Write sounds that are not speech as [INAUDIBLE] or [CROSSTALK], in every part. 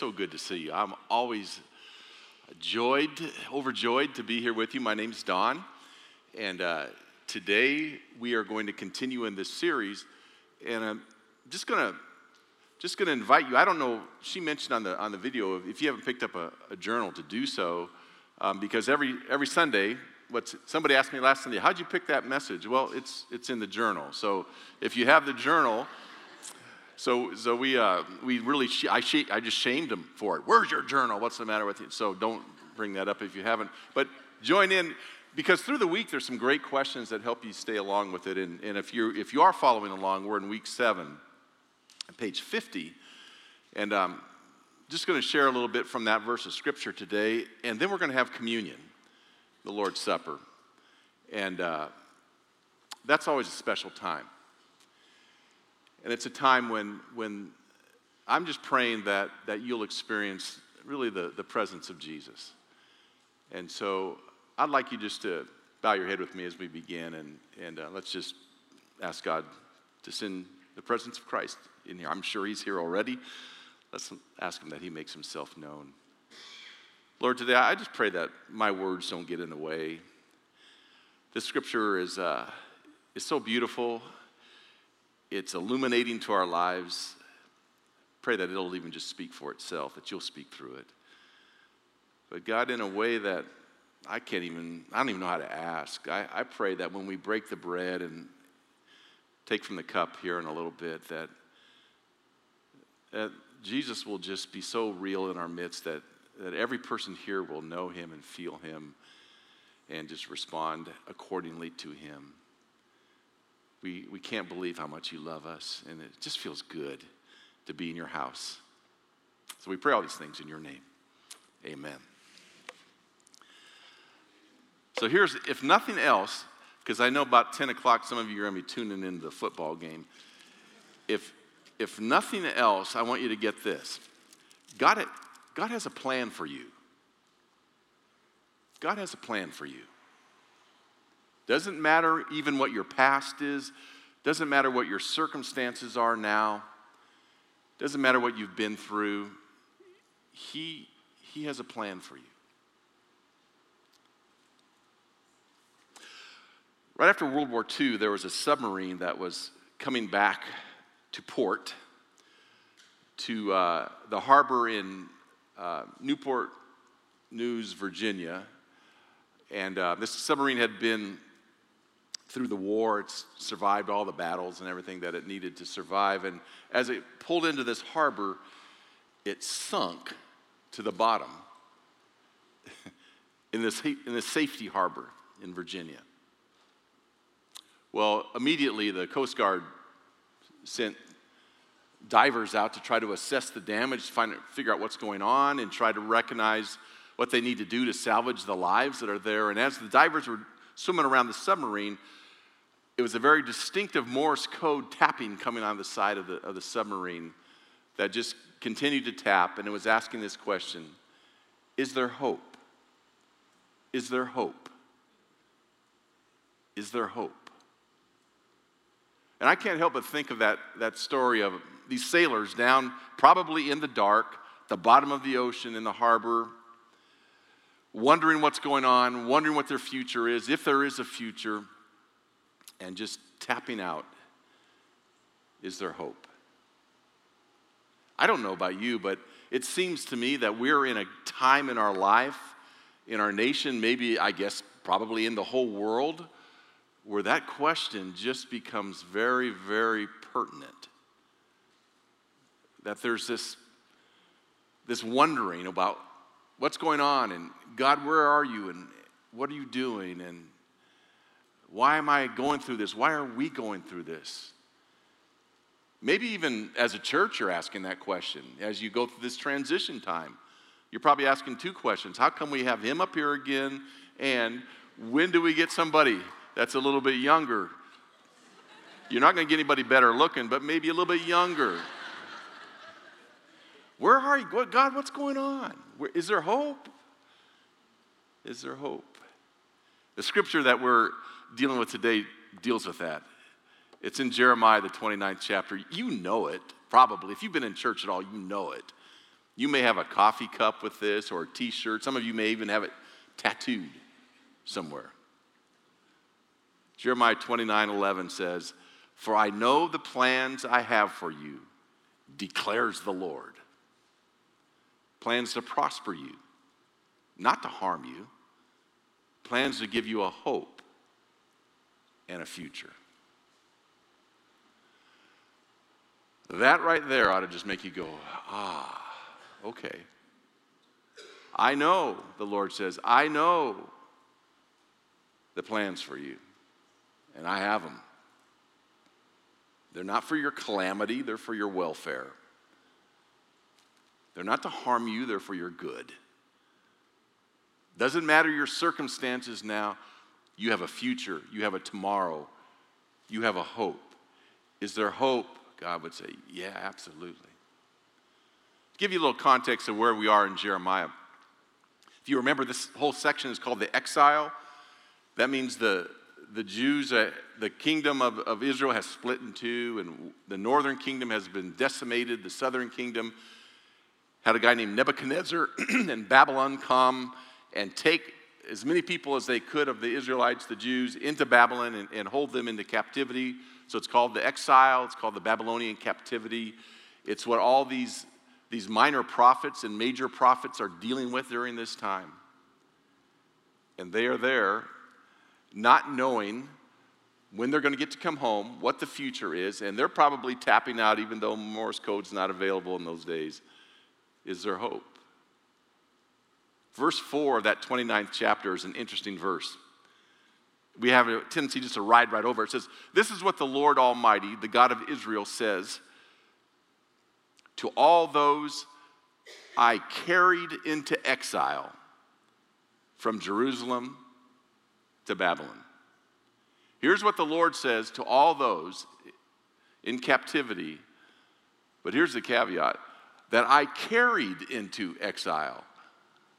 so good to see you. I'm always joyed, overjoyed to be here with you. My name's Don, and uh, today we are going to continue in this series. And I'm just gonna just gonna invite you. I don't know. She mentioned on the on the video if you haven't picked up a, a journal to do so, um, because every every Sunday. What's, somebody asked me last Sunday, how'd you pick that message? Well, it's, it's in the journal. So if you have the journal, so, so we, uh, we really, sh- I, sh- I just shamed him for it. Where's your journal? What's the matter with you? So don't bring that up if you haven't. But join in because through the week there's some great questions that help you stay along with it. And, and if, you if you are following along, we're in week seven, page 50. And I'm um, just going to share a little bit from that verse of scripture today. And then we're going to have communion, the Lord's Supper. And uh, that's always a special time. And it's a time when, when I'm just praying that, that you'll experience really the, the presence of Jesus. And so I'd like you just to bow your head with me as we begin, and, and uh, let's just ask God to send the presence of Christ in here. I'm sure He's here already. Let's ask Him that He makes Himself known. Lord, today I just pray that my words don't get in the way. This scripture is, uh, is so beautiful it's illuminating to our lives. Pray that it'll even just speak for itself, that you'll speak through it. But God, in a way that I can't even, I don't even know how to ask, I, I pray that when we break the bread and take from the cup here in a little bit, that, that Jesus will just be so real in our midst that, that every person here will know him and feel him and just respond accordingly to him. We, we can't believe how much you love us, and it just feels good to be in your house. So we pray all these things in your name. Amen. So here's, if nothing else, because I know about 10 o'clock, some of you are going to be tuning into the football game. If, if nothing else, I want you to get this God, God has a plan for you. God has a plan for you. Doesn't matter even what your past is, doesn't matter what your circumstances are now, doesn't matter what you've been through. He, he has a plan for you. Right after World War II, there was a submarine that was coming back to port, to uh, the harbor in uh, Newport News, Virginia. And uh, this submarine had been through the war. It's survived all the battles and everything that it needed to survive. And as it pulled into this harbor, it sunk to the bottom [LAUGHS] in this, in this safety harbor in Virginia. Well, immediately the Coast Guard sent divers out to try to assess the damage, find, figure out what's going on, and try to recognize what they need to do to salvage the lives that are there. And as the divers were swimming around the submarine, it was a very distinctive Morse code tapping coming on the side of the, of the submarine that just continued to tap, and it was asking this question Is there hope? Is there hope? Is there hope? And I can't help but think of that, that story of these sailors down, probably in the dark, the bottom of the ocean in the harbor, wondering what's going on, wondering what their future is, if there is a future and just tapping out is there hope. I don't know about you, but it seems to me that we're in a time in our life, in our nation, maybe, I guess, probably in the whole world, where that question just becomes very, very pertinent. That there's this, this wondering about what's going on and God, where are you and what are you doing and why am I going through this? Why are we going through this? Maybe even as a church, you're asking that question as you go through this transition time. You're probably asking two questions How come we have him up here again? And when do we get somebody that's a little bit younger? You're not going to get anybody better looking, but maybe a little bit younger. Where are you? God, what's going on? Is there hope? Is there hope? The scripture that we're dealing with today deals with that. It's in Jeremiah, the 29th chapter. You know it, probably. If you've been in church at all, you know it. You may have a coffee cup with this or a t shirt. Some of you may even have it tattooed somewhere. Jeremiah 29 11 says, For I know the plans I have for you, declares the Lord. Plans to prosper you, not to harm you, plans to give you a hope and a future. That right there ought to just make you go, ah, okay. I know, the Lord says, I know the plans for you, and I have them. They're not for your calamity, they're for your welfare. They're not to harm you, they're for your good. Doesn't matter your circumstances now, you have a future, you have a tomorrow, you have a hope. Is there hope? God would say, Yeah, absolutely. To Give you a little context of where we are in Jeremiah. If you remember, this whole section is called the exile. That means the, the Jews, uh, the kingdom of, of Israel has split in two, and the northern kingdom has been decimated. The southern kingdom had a guy named Nebuchadnezzar [CLEARS THROAT] and Babylon come and take as many people as they could of the Israelites, the Jews, into Babylon and, and hold them into captivity. So it's called the exile, it's called the Babylonian captivity. It's what all these, these minor prophets and major prophets are dealing with during this time. And they are there not knowing when they're going to get to come home, what the future is, and they're probably tapping out, even though Morse code's not available in those days. Is there hope? Verse 4 of that 29th chapter is an interesting verse. We have a tendency just to ride right over. It says, This is what the Lord Almighty, the God of Israel, says to all those I carried into exile from Jerusalem to Babylon. Here's what the Lord says to all those in captivity, but here's the caveat that I carried into exile.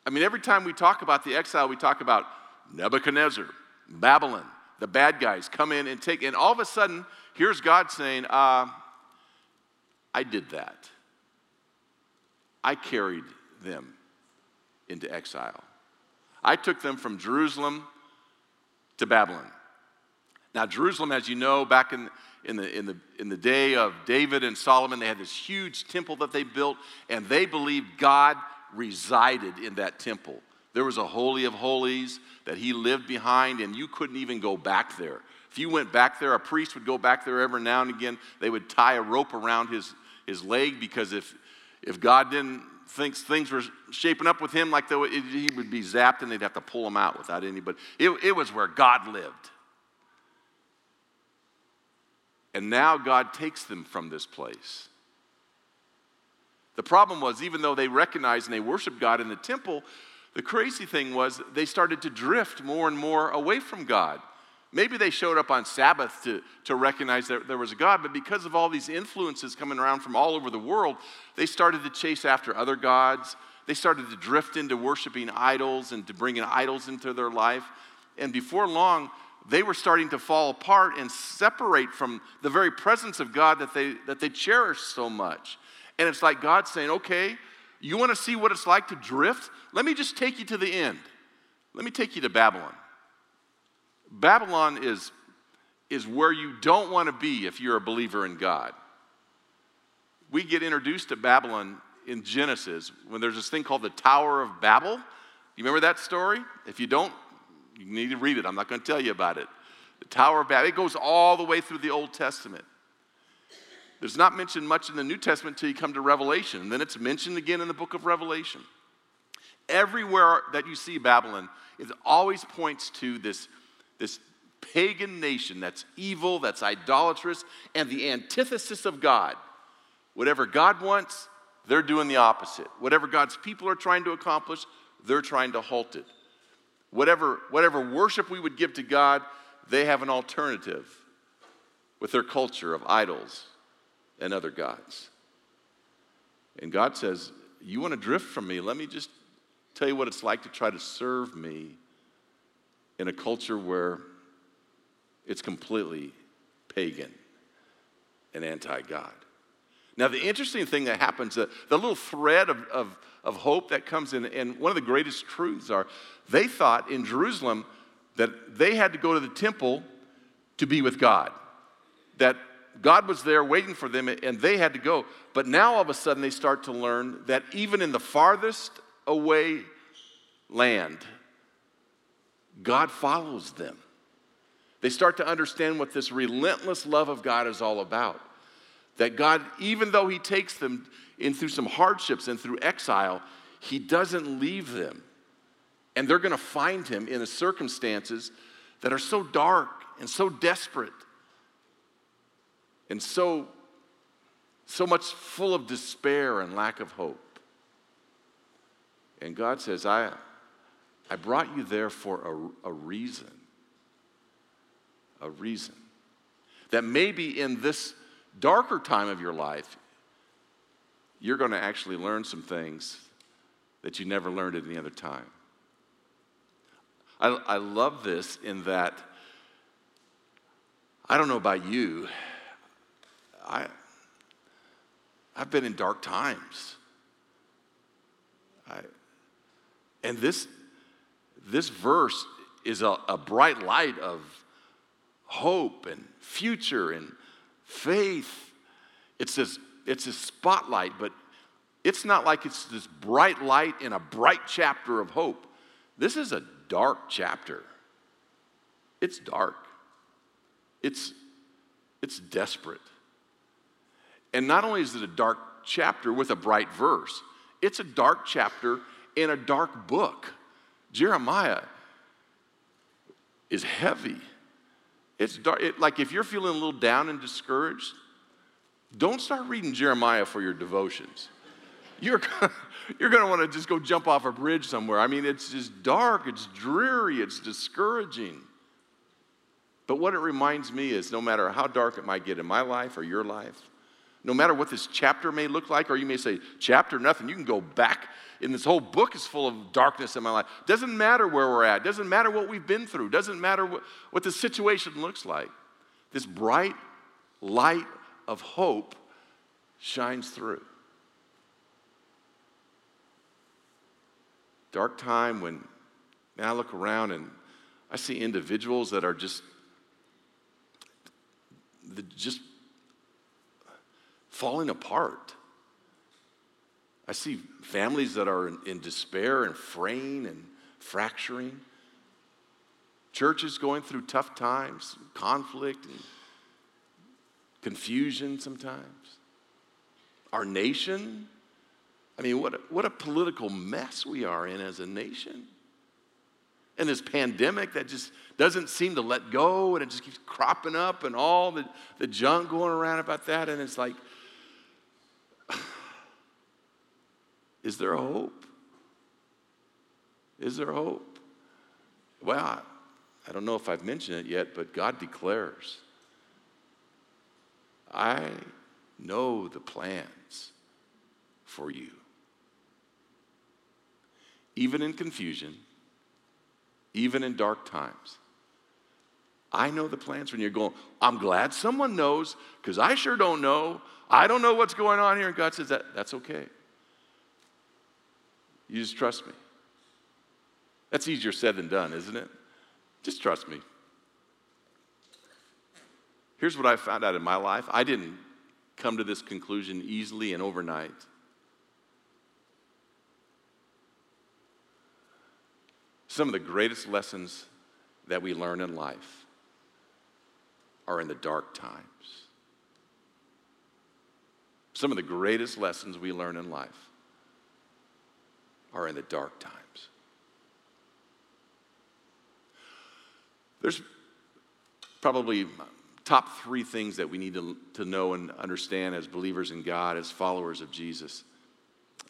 I mean, every time we talk about the exile, we talk about Nebuchadnezzar, Babylon, the bad guys come in and take, and all of a sudden, here's God saying, uh, I did that. I carried them into exile. I took them from Jerusalem to Babylon. Now, Jerusalem, as you know, back in, in, the, in, the, in the day of David and Solomon, they had this huge temple that they built, and they believed God resided in that temple. There was a Holy of Holies that he lived behind, and you couldn't even go back there. If you went back there, a priest would go back there every now and again. They would tie a rope around his, his leg because if, if God didn't think things were shaping up with him like the, it, he would be zapped and they'd have to pull him out without anybody. It, it was where God lived. And now God takes them from this place. The problem was, even though they recognized and they worshiped God in the temple, the crazy thing was they started to drift more and more away from God. Maybe they showed up on Sabbath to, to recognize that there was a God, but because of all these influences coming around from all over the world, they started to chase after other gods. They started to drift into worshiping idols and to bringing idols into their life. And before long, they were starting to fall apart and separate from the very presence of God that they, that they cherished so much. And it's like God saying, okay, you want to see what it's like to drift? Let me just take you to the end. Let me take you to Babylon. Babylon is, is where you don't want to be if you're a believer in God. We get introduced to Babylon in Genesis when there's this thing called the Tower of Babel. You remember that story? If you don't, you need to read it. I'm not going to tell you about it. The Tower of Babel. It goes all the way through the Old Testament. There's not mentioned much in the New Testament until you come to Revelation. And then it's mentioned again in the book of Revelation. Everywhere that you see Babylon, it always points to this, this pagan nation that's evil, that's idolatrous, and the antithesis of God. Whatever God wants, they're doing the opposite. Whatever God's people are trying to accomplish, they're trying to halt it. Whatever, whatever worship we would give to God, they have an alternative with their culture of idols and other gods. And God says, You want to drift from me? Let me just tell you what it's like to try to serve me in a culture where it's completely pagan and anti God. Now, the interesting thing that happens, the, the little thread of, of, of hope that comes in, and one of the greatest truths are they thought in Jerusalem that they had to go to the temple to be with God, that God was there waiting for them and they had to go. But now all of a sudden they start to learn that even in the farthest away land, God follows them. They start to understand what this relentless love of God is all about. That God, even though He takes them in through some hardships and through exile, He doesn't leave them. And they're going to find Him in the circumstances that are so dark and so desperate and so, so much full of despair and lack of hope. And God says, I, I brought you there for a, a reason. A reason. That maybe in this darker time of your life, you're going to actually learn some things that you never learned at any other time. I, I love this in that I don't know about you, I, I've been in dark times. I, and this, this verse is a, a bright light of hope and future and faith. It's this, it's a spotlight, but it's not like it's this bright light in a bright chapter of hope. This is a dark chapter. It's dark. It's, it's desperate. And not only is it a dark chapter with a bright verse, it's a dark chapter in a dark book. Jeremiah is heavy. It's dark. It, like if you're feeling a little down and discouraged, don't start reading Jeremiah for your devotions. You're, [LAUGHS] you're going to want to just go jump off a bridge somewhere. I mean, it's just dark, it's dreary, it's discouraging. But what it reminds me is no matter how dark it might get in my life or your life, no matter what this chapter may look like, or you may say, chapter nothing, you can go back. And this whole book is full of darkness in my life. Doesn't matter where we're at, doesn't matter what we've been through, doesn't matter what, what the situation looks like. This bright light of hope shines through. Dark time when man, I look around and I see individuals that are just, just falling apart. I see families that are in, in despair and fraying and fracturing. Churches going through tough times, conflict and confusion sometimes. Our nation, I mean, what a, what a political mess we are in as a nation. And this pandemic that just doesn't seem to let go and it just keeps cropping up and all the, the junk going around about that. And it's like, Is there a hope? Is there hope? Well, I don't know if I've mentioned it yet, but God declares I know the plans for you. Even in confusion, even in dark times. I know the plans when you're going, I'm glad someone knows because I sure don't know. I don't know what's going on here. And God says, that, That's okay. You just trust me. That's easier said than done, isn't it? Just trust me. Here's what I found out in my life I didn't come to this conclusion easily and overnight. Some of the greatest lessons that we learn in life are in the dark times. Some of the greatest lessons we learn in life are in the dark times. There's probably top three things that we need to, to know and understand as believers in God, as followers of Jesus.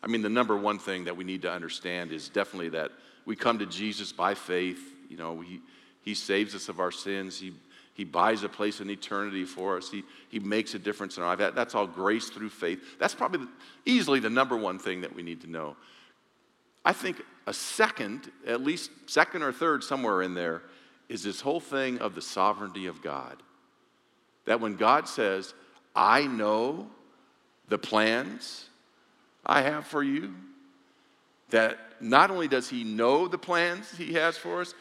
I mean, the number one thing that we need to understand is definitely that we come to Jesus by faith. You know, he, he saves us of our sins. He, he buys a place in eternity for us. He, he makes a difference in our life. That, that's all grace through faith. That's probably the, easily the number one thing that we need to know. I think a second, at least second or third, somewhere in there, is this whole thing of the sovereignty of God. That when God says, I know the plans I have for you. That not only does He know the plans He has for us,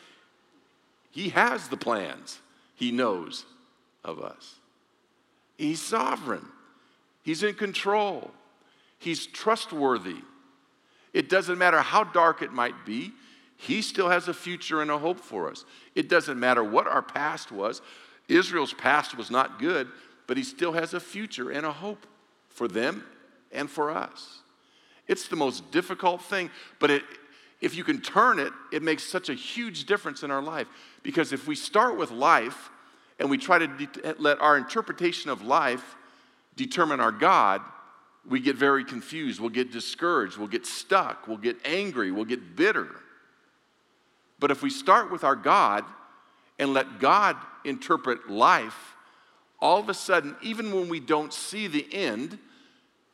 He has the plans He knows of us. He's sovereign, He's in control, He's trustworthy. It doesn't matter how dark it might be, He still has a future and a hope for us. It doesn't matter what our past was. Israel's past was not good, but He still has a future and a hope for them and for us. It's the most difficult thing, but it, if you can turn it, it makes such a huge difference in our life. Because if we start with life and we try to let our interpretation of life determine our God, we get very confused. We'll get discouraged. We'll get stuck. We'll get angry. We'll get bitter. But if we start with our God and let God interpret life, all of a sudden, even when we don't see the end,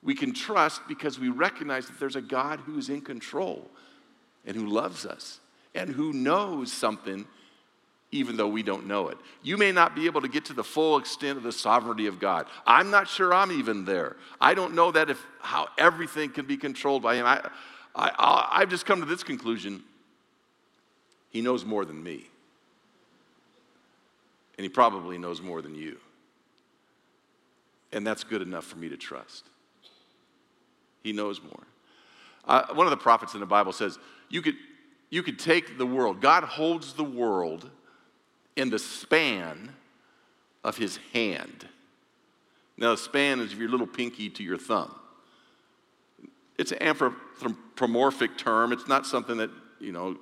we can trust because we recognize that there's a God who is in control and who loves us and who knows something even though we don't know it. You may not be able to get to the full extent of the sovereignty of God. I'm not sure I'm even there. I don't know that if how everything can be controlled by him. I, I, I've just come to this conclusion. He knows more than me. And he probably knows more than you. And that's good enough for me to trust. He knows more. Uh, one of the prophets in the Bible says, you could, you could take the world, God holds the world in the span of his hand. Now, the span is your little pinky to your thumb. It's an anthropomorphic term. It's not something that, you know,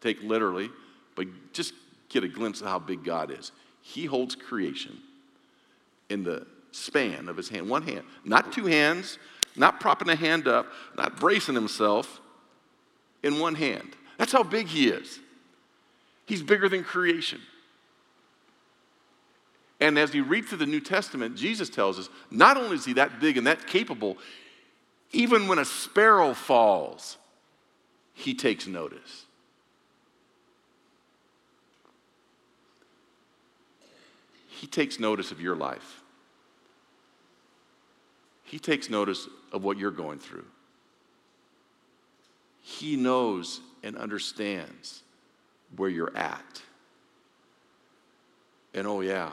take literally, but just get a glimpse of how big God is. He holds creation in the span of his hand, one hand, not two hands, not propping a hand up, not bracing himself, in one hand. That's how big he is. He's bigger than creation. And as you read through the New Testament, Jesus tells us not only is he that big and that capable, even when a sparrow falls, he takes notice. He takes notice of your life. He takes notice of what you're going through. He knows and understands where you're at. And oh, yeah,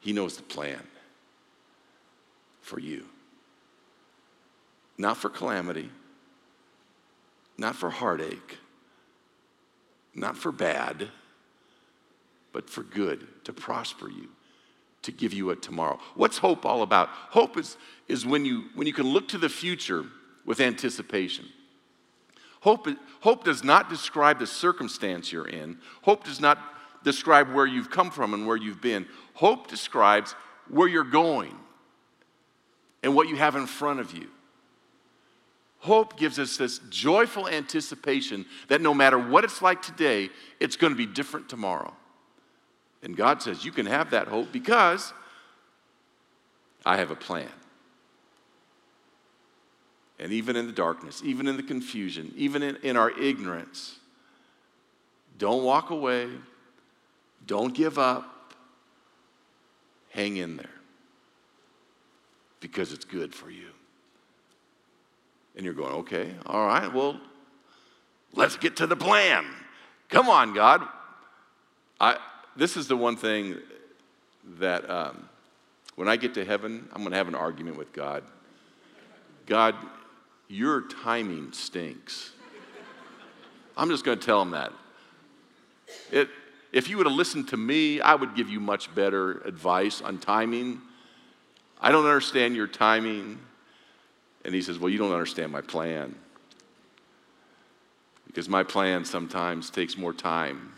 He knows the plan for you. Not for calamity, not for heartache, not for bad, but for good, to prosper you to give you a tomorrow. What's hope all about? Hope is, is when, you, when you can look to the future with anticipation. Hope, hope does not describe the circumstance you're in. Hope does not describe where you've come from and where you've been. Hope describes where you're going and what you have in front of you. Hope gives us this joyful anticipation that no matter what it's like today, it's going to be different tomorrow. And God says, You can have that hope because I have a plan. And even in the darkness, even in the confusion, even in, in our ignorance, don't walk away. Don't give up. Hang in there because it's good for you. And you're going, okay, all right, well, let's get to the plan. Come on, God. I, this is the one thing that um, when I get to heaven, I'm going to have an argument with God. God, your timing stinks. I'm just going to tell him that. It, if you would have listened to me, I would give you much better advice on timing. I don't understand your timing. And he says, Well, you don't understand my plan. Because my plan sometimes takes more time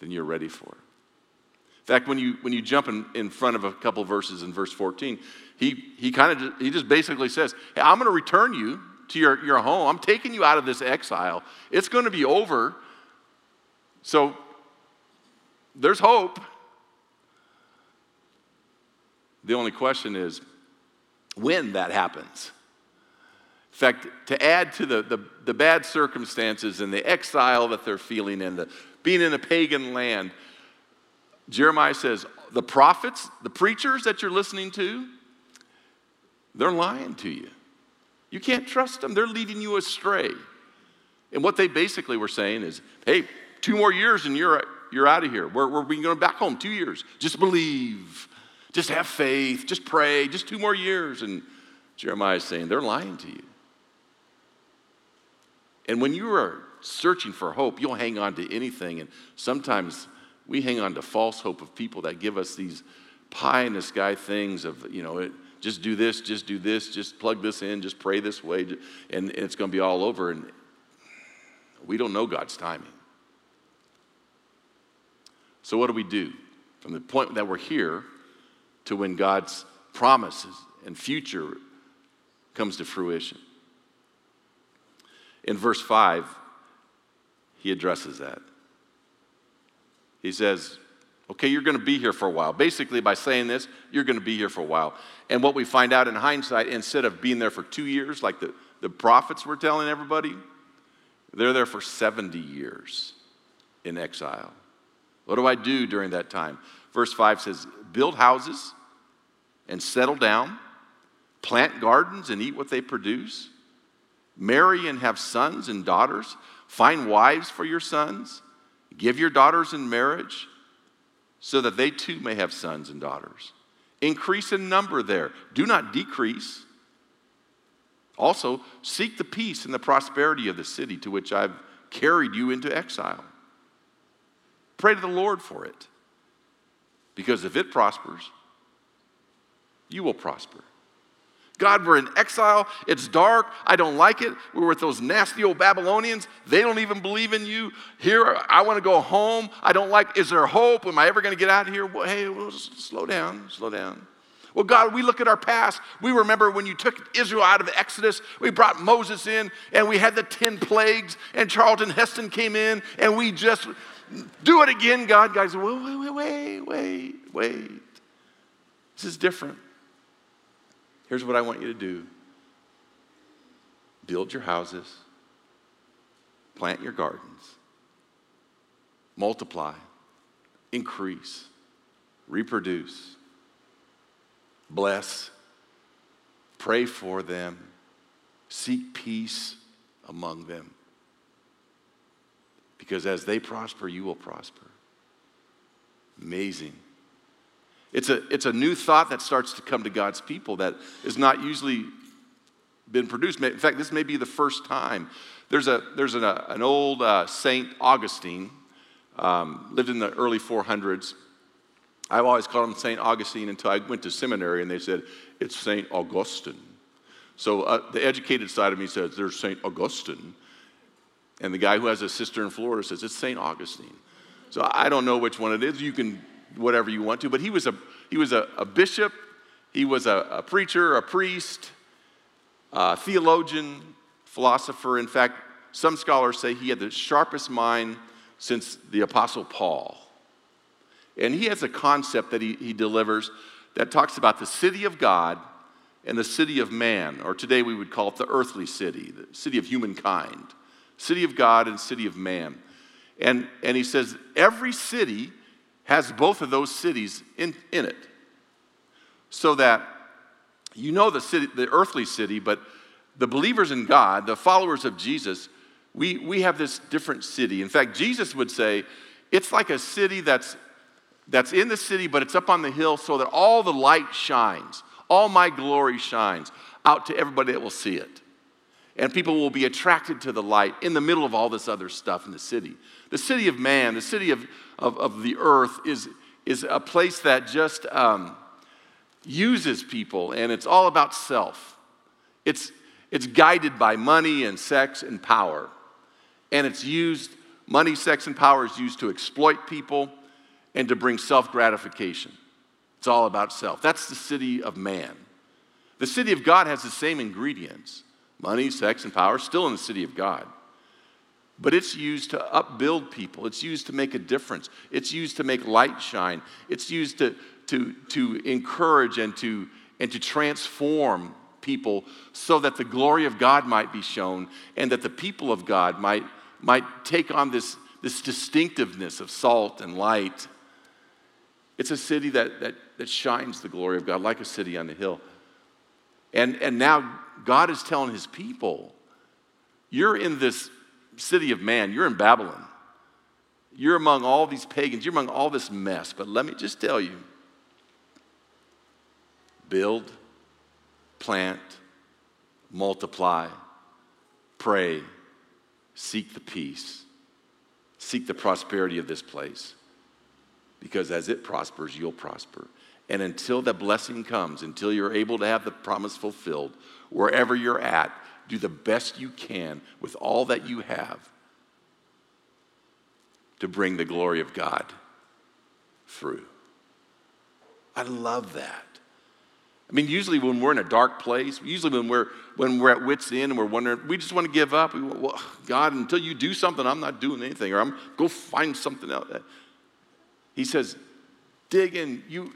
than you're ready for. In fact, when you, when you jump in, in front of a couple verses in verse 14, he, he kind of he just basically says, Hey, I'm going to return you to your, your home. I'm taking you out of this exile. It's going to be over. So there's hope. The only question is when that happens. In fact, to add to the, the, the bad circumstances and the exile that they're feeling and the being in a pagan land, Jeremiah says, the prophets, the preachers that you're listening to, they're lying to you. You can't trust them, they're leading you astray. And what they basically were saying is, hey, two more years and you're, you're out of here. We're, we're going back home, two years. Just believe, just have faith, just pray, just two more years. And Jeremiah is saying, they're lying to you. And when you are searching for hope, you'll hang on to anything. And sometimes we hang on to false hope of people that give us these pie in the sky things of, you know, it, just do this, just do this, just plug this in, just pray this way, and, it's going to be all over. And we don't know God's timing. So, what do we do? From the point that we're here to when God's promises and future comes to fruition. In verse 5, he addresses that. He says, Okay, you're going to be here for a while. Basically, by saying this, you're going to be here for a while. And what we find out in hindsight, instead of being there for two years, like the, the prophets were telling everybody, they're there for 70 years in exile. What do I do during that time? Verse 5 says, Build houses and settle down, plant gardens and eat what they produce, marry and have sons and daughters, find wives for your sons, give your daughters in marriage so that they too may have sons and daughters. Increase in number there, do not decrease. Also, seek the peace and the prosperity of the city to which I've carried you into exile. Pray to the Lord for it, because if it prospers, you will prosper. God, we're in exile. It's dark. I don't like it. We're with those nasty old Babylonians. They don't even believe in you. Here, I want to go home. I don't like, is there hope? Am I ever going to get out of here? Well, hey, well, slow down, slow down. Well, God, we look at our past. We remember when you took Israel out of Exodus, we brought Moses in, and we had the 10 plagues, and Charlton Heston came in, and we just do it again, God. Guys, wait, wait, wait, wait, wait. This is different. Here's what I want you to do. Build your houses, plant your gardens, multiply, increase, reproduce, bless, pray for them, seek peace among them. Because as they prosper, you will prosper. Amazing. It's a, it's a new thought that starts to come to God's people that is not usually been produced. In fact, this may be the first time. There's, a, there's an, an old uh, Saint Augustine, um, lived in the early 400s. I've always called him Saint Augustine until I went to seminary and they said, it's Saint Augustine. So uh, the educated side of me says, there's Saint Augustine. And the guy who has a sister in Florida says, it's Saint Augustine. So I don't know which one it is. You can whatever you want to, but he was a, he was a, a bishop, he was a, a preacher, a priest, a theologian, philosopher. In fact, some scholars say he had the sharpest mind since the Apostle Paul. And he has a concept that he, he delivers that talks about the city of God and the city of man, or today we would call it the earthly city, the city of humankind, city of God and city of man. And, and he says every city has both of those cities in, in it. So that you know the city, the earthly city, but the believers in God, the followers of Jesus, we, we have this different city. In fact, Jesus would say it's like a city that's, that's in the city, but it's up on the hill so that all the light shines, all my glory shines out to everybody that will see it. And people will be attracted to the light in the middle of all this other stuff in the city. The city of man, the city of, of, of the earth, is, is a place that just um, uses people and it's all about self. It's, it's guided by money and sex and power. And it's used, money, sex, and power is used to exploit people and to bring self gratification. It's all about self. That's the city of man. The city of God has the same ingredients money, sex, and power, still in the city of God. But it's used to upbuild people. It's used to make a difference. It's used to make light shine. It's used to, to, to encourage and to, and to transform people so that the glory of God might be shown and that the people of God might, might take on this, this distinctiveness of salt and light. It's a city that, that, that shines the glory of God like a city on the hill. And, and now God is telling his people, you're in this city of man, you're in Babylon. You're among all these pagans, you're among all this mess. But let me just tell you build, plant, multiply, pray, seek the peace, seek the prosperity of this place. Because as it prospers, you'll prosper. And until that blessing comes, until you're able to have the promise fulfilled, wherever you're at, do the best you can with all that you have to bring the glory of God through. I love that. I mean, usually when we're in a dark place, usually when we're when we're at wits' end and we're wondering, we just want to give up. We, well, God, until you do something, I'm not doing anything, or I'm go find something else. He says, dig in. You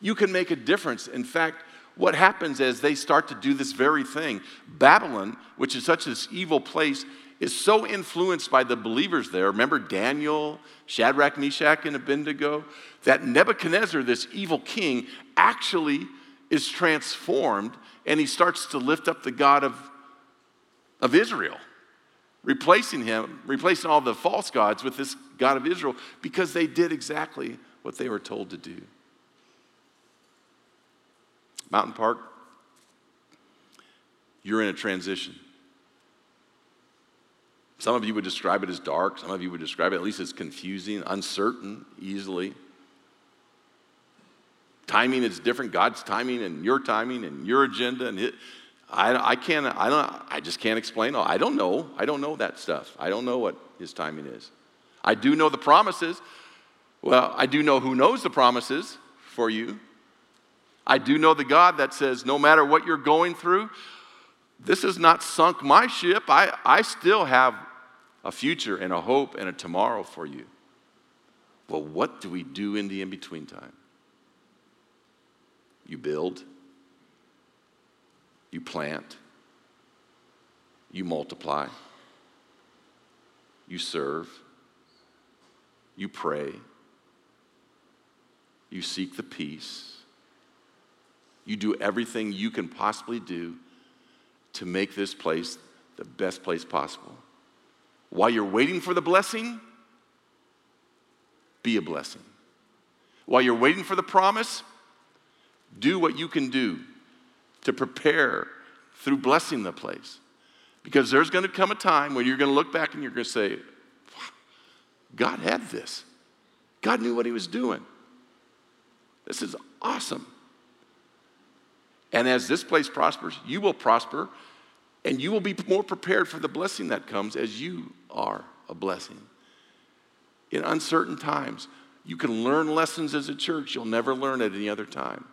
you can make a difference. In fact, what happens as they start to do this very thing, Babylon, which is such this evil place, is so influenced by the believers there. Remember Daniel, Shadrach, Meshach, and Abednego? That Nebuchadnezzar, this evil king, actually is transformed and he starts to lift up the God of, of Israel, replacing him, replacing all the false gods with this God of Israel because they did exactly what they were told to do. Mountain Park, you're in a transition. Some of you would describe it as dark, some of you would describe it at least as confusing, uncertain, easily. Timing is different. God's timing and your timing and your agenda and it, I, I can't. I don't. I just can't explain. I don't know. I don't know that stuff. I don't know what His timing is. I do know the promises. Well, I do know who knows the promises for you. I do know the God that says, no matter what you're going through, this has not sunk my ship. I, I still have a future and a hope and a tomorrow for you. Well, what do we do in the in between time? You build, you plant, you multiply, you serve, you pray, you seek the peace, you do everything you can possibly do to make this place the best place possible. While you're waiting for the blessing, be a blessing. While you're waiting for the promise, do what you can do to prepare through blessing the place. Because there's going to come a time when you're going to look back and you're going to say, God had this. God knew what he was doing. This is awesome. And as this place prospers, you will prosper and you will be more prepared for the blessing that comes as you are a blessing. In uncertain times, you can learn lessons as a church you'll never learn at any other time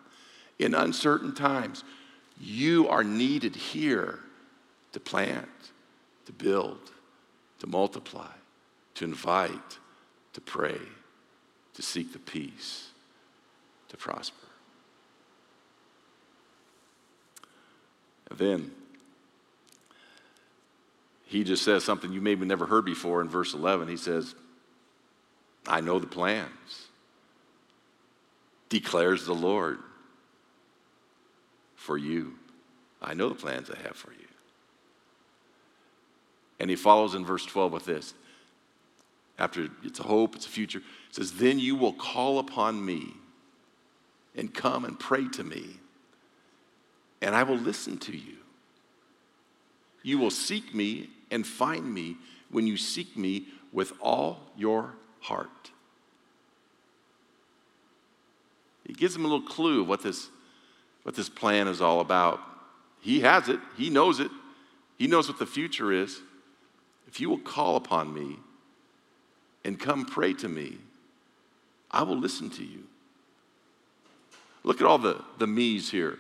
in uncertain times, you are needed here to plant, to build, to multiply, to invite, to pray, to seek the peace, to prosper. And then, he just says something you maybe never heard before in verse 11. He says, I know the plans, declares the Lord for you. I know the plans I have for you. And he follows in verse 12 with this. After it's a hope, it's a future. It says, Then you will call upon me and come and pray to me, and I will listen to you. You will seek me and find me when you seek me with all your heart. He gives them a little clue of what this what this plan is all about. He has it, He knows it, He knows what the future is. If you will call upon me and come pray to me, I will listen to you. Look at all the, the me's here.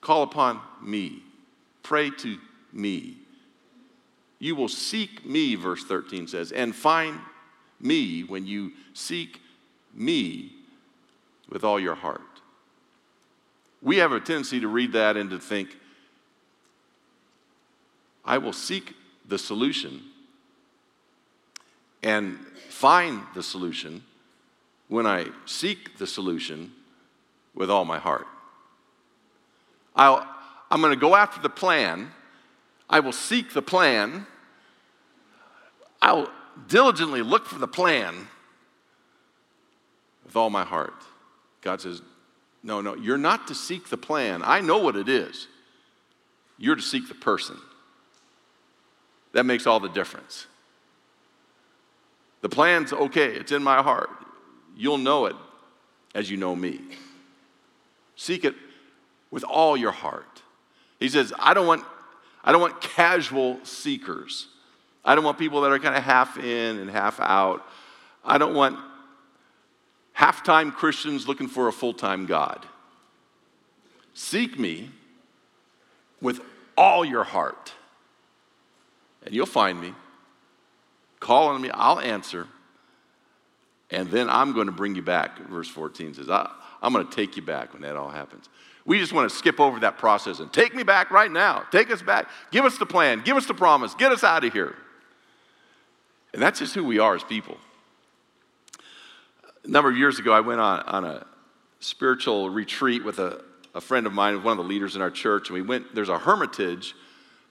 Call upon me, pray to me. You will seek me, verse 13 says, and find me when you seek me with all your heart. We have a tendency to read that and to think, I will seek the solution and find the solution when I seek the solution with all my heart. I'll, I'm going to go after the plan. I will seek the plan. I'll diligently look for the plan with all my heart. God says, No, no, you're not to seek the plan. I know what it is. You're to seek the person. That makes all the difference. The plan's okay, it's in my heart. You'll know it as you know me. Seek it with all your heart. He says, I don't want, I don't want casual seekers. I don't want people that are kind of half in and half out. I don't want half time Christians looking for a full time God. Seek me with all your heart, and you'll find me. Call on me, I'll answer, and then I'm going to bring you back. Verse 14 says, I, I'm going to take you back when that all happens. We just want to skip over that process and take me back right now. Take us back. Give us the plan. Give us the promise. Get us out of here. And that's just who we are as people. A number of years ago, I went on, on a spiritual retreat with a, a friend of mine, one of the leaders in our church, and we went, there's a hermitage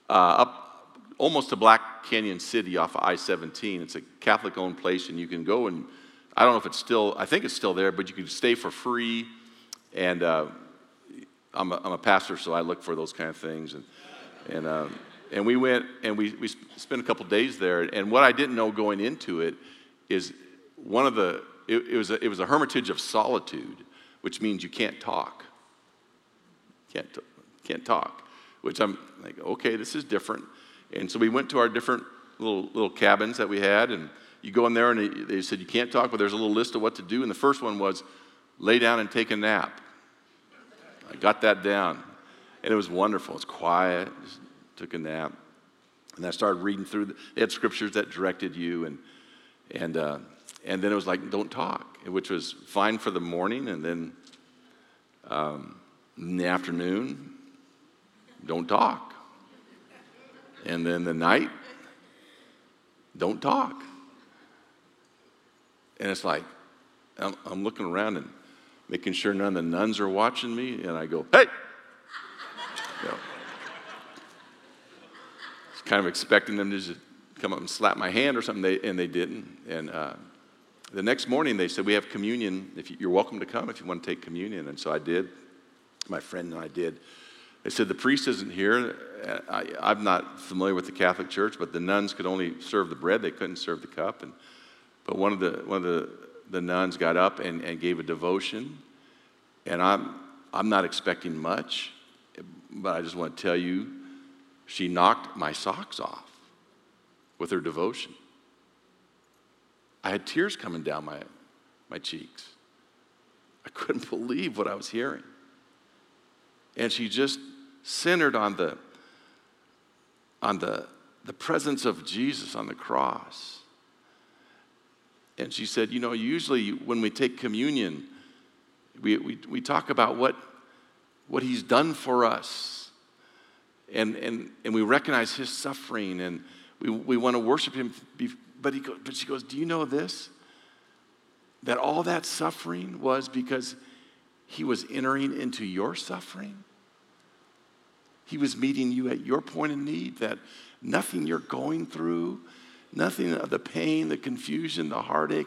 uh, up almost to Black Canyon City off of I 17. It's a Catholic owned place, and you can go and I don't know if it's still, I think it's still there, but you can stay for free. And uh, I'm, a, I'm a pastor, so I look for those kind of things. And, and, uh, and we went and we, we spent a couple days there. And what I didn't know going into it is one of the, it, it, was a, it was a hermitage of solitude, which means you can't talk. Can't, can't talk, which I'm like, okay, this is different. And so we went to our different little, little cabins that we had, and you go in there and they said you can't talk, but there's a little list of what to do. And the first one was lay down and take a nap. I got that down, and it was wonderful. It's quiet. Just took a nap, and I started reading through. The, they had scriptures that directed you, and and uh, and then it was like don't talk, which was fine for the morning, and then um, in the afternoon, don't talk, and then the night, don't talk. And it's like, I'm, I'm looking around and making sure none of the nuns are watching me, and I go, hey! You know, kind of expecting them to just come up and slap my hand or something, they, and they didn't. And uh, the next morning, they said, We have communion. If you, you're welcome to come if you want to take communion. And so I did. My friend and I did. They said, The priest isn't here. I, am not familiar with the Catholic Church, but the nuns could only serve the bread, they couldn't serve the cup. And but one of the, one of the, the nuns got up and, and gave a devotion. And I'm, I'm not expecting much, but I just want to tell you, she knocked my socks off with her devotion. I had tears coming down my, my cheeks. I couldn't [LAUGHS] believe what I was hearing. And she just centered on the, on the, the presence of Jesus on the cross and she said, You know, usually when we take communion, we, we, we talk about what, what he's done for us. And, and, and we recognize his suffering and we, we want to worship him. But, he go, but she goes, Do you know this? That all that suffering was because he was entering into your suffering. He was meeting you at your point of need, that nothing you're going through, Nothing of the pain, the confusion, the heartache,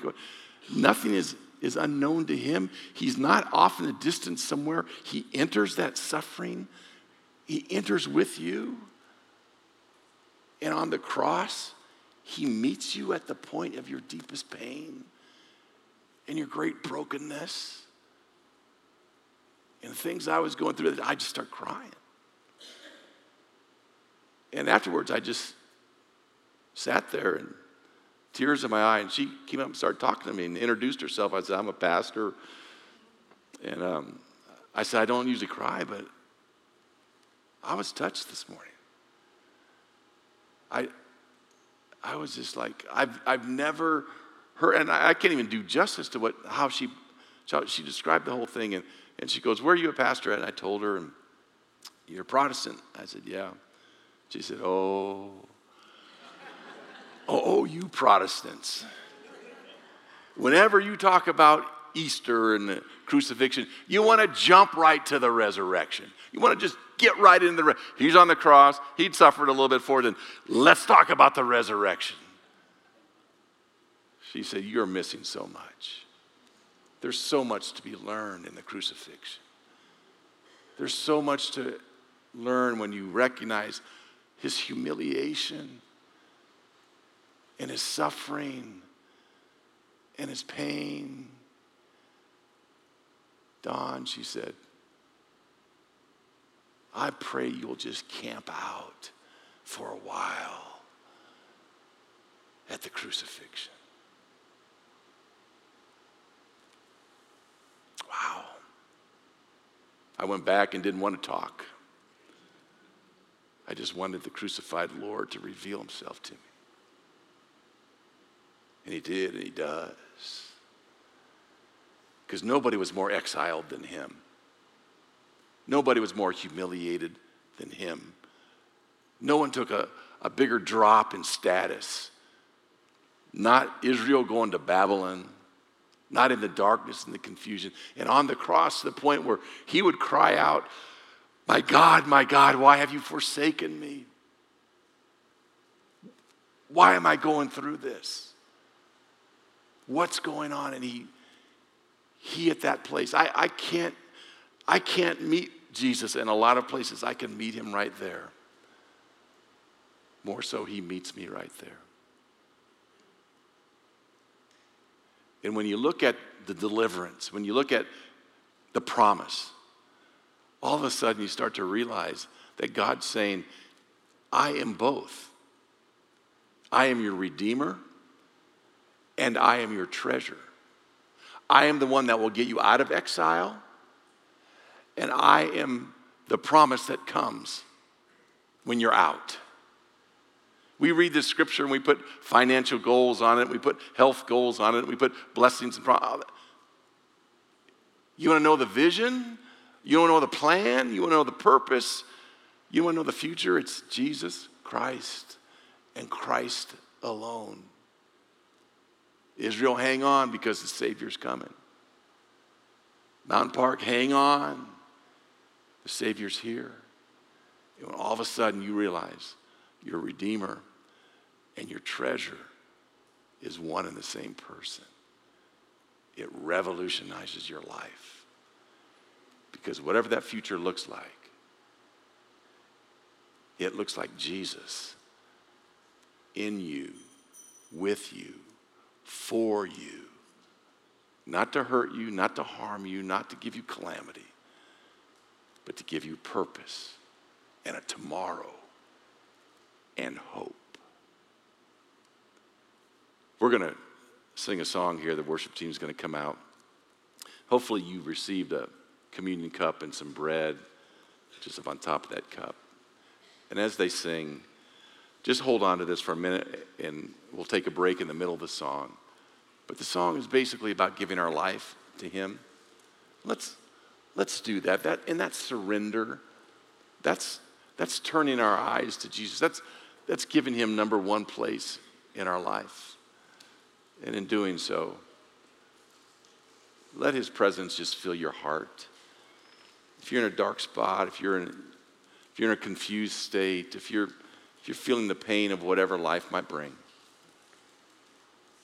nothing is, is unknown to him. He's not off in the distance somewhere. He enters that suffering, he enters with you. And on the cross, he meets you at the point of your deepest pain and your great brokenness. And the things I was going through, I just start crying. And afterwards, I just sat there and tears in my eye. And she came up and started talking to me and introduced herself. I said, I'm a pastor. And um, I said, I don't usually cry, but I was touched this morning. I, I was just like, I've, I've never heard, and I, I can't even do justice to what, how she, how she described the whole thing. And, and she goes, Where are you a pastor at? And I told her, and You're a Protestant. I said, Yeah. She said, Oh, Oh, you Protestants. Whenever you talk about Easter and the crucifixion. You want to jump right to the resurrection. You want to just get right into the. He's on the cross. He'd suffered a little bit for it. Then let's talk about the resurrection. She said, You're missing so much. There's so much to be learned in the crucifixion. There's so much to learn when you recognize his humiliation and his suffering and his pain. Don, she said, I pray you'll just camp out for a while at the crucifixion. Wow. I went back and didn't want to talk. I just wanted the crucified Lord to reveal himself to me. And he did, and he does. Because nobody was more exiled than him. Nobody was more humiliated than him. No one took a, a bigger drop in status. Not Israel going to Babylon, not in the darkness and the confusion. And on the cross, to the point where he would cry out, My God, my God, why have you forsaken me? Why am I going through this? What's going on? And he, he at that place, I, I can't, I can't meet Jesus in a lot of places. I can meet him right there. More so, he meets me right there. And when you look at the deliverance, when you look at the promise, all of a sudden you start to realize that God's saying, I am both. I am your redeemer and I am your treasure. I am the one that will get you out of exile, and I am the promise that comes when you're out. We read this scripture and we put financial goals on it, we put health goals on it, we put blessings and promises. You want to know the vision? You want to know the plan? You want to know the purpose? You want to know the future? It's Jesus Christ and Christ alone. Israel, hang on because the Savior's coming. Mountain Park, hang on. The Savior's here. And when all of a sudden you realize your Redeemer and your treasure is one and the same person, it revolutionizes your life. Because whatever that future looks like, it looks like Jesus in you, with you, for you. Not to hurt you, not to harm you, not to give you calamity, but to give you purpose and a tomorrow and hope. We're going to sing a song here. The worship team is going to come out. Hopefully, you received a communion cup and some bread just on top of that cup. And as they sing, just hold on to this for a minute and we'll take a break in the middle of the song. But the song is basically about giving our life to Him. Let's, let's do that. that. And that's surrender. That's, that's turning our eyes to Jesus. That's, that's giving Him number one place in our life. And in doing so, let His presence just fill your heart. If you're in a dark spot, if you're in, if you're in a confused state, if you're if you're feeling the pain of whatever life might bring,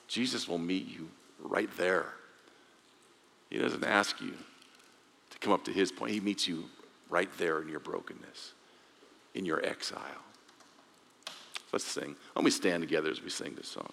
Jesus will meet you right there. He doesn't ask you to come up to his point, He meets you right there in your brokenness, in your exile. Let's sing. Let me stand together as we sing this song.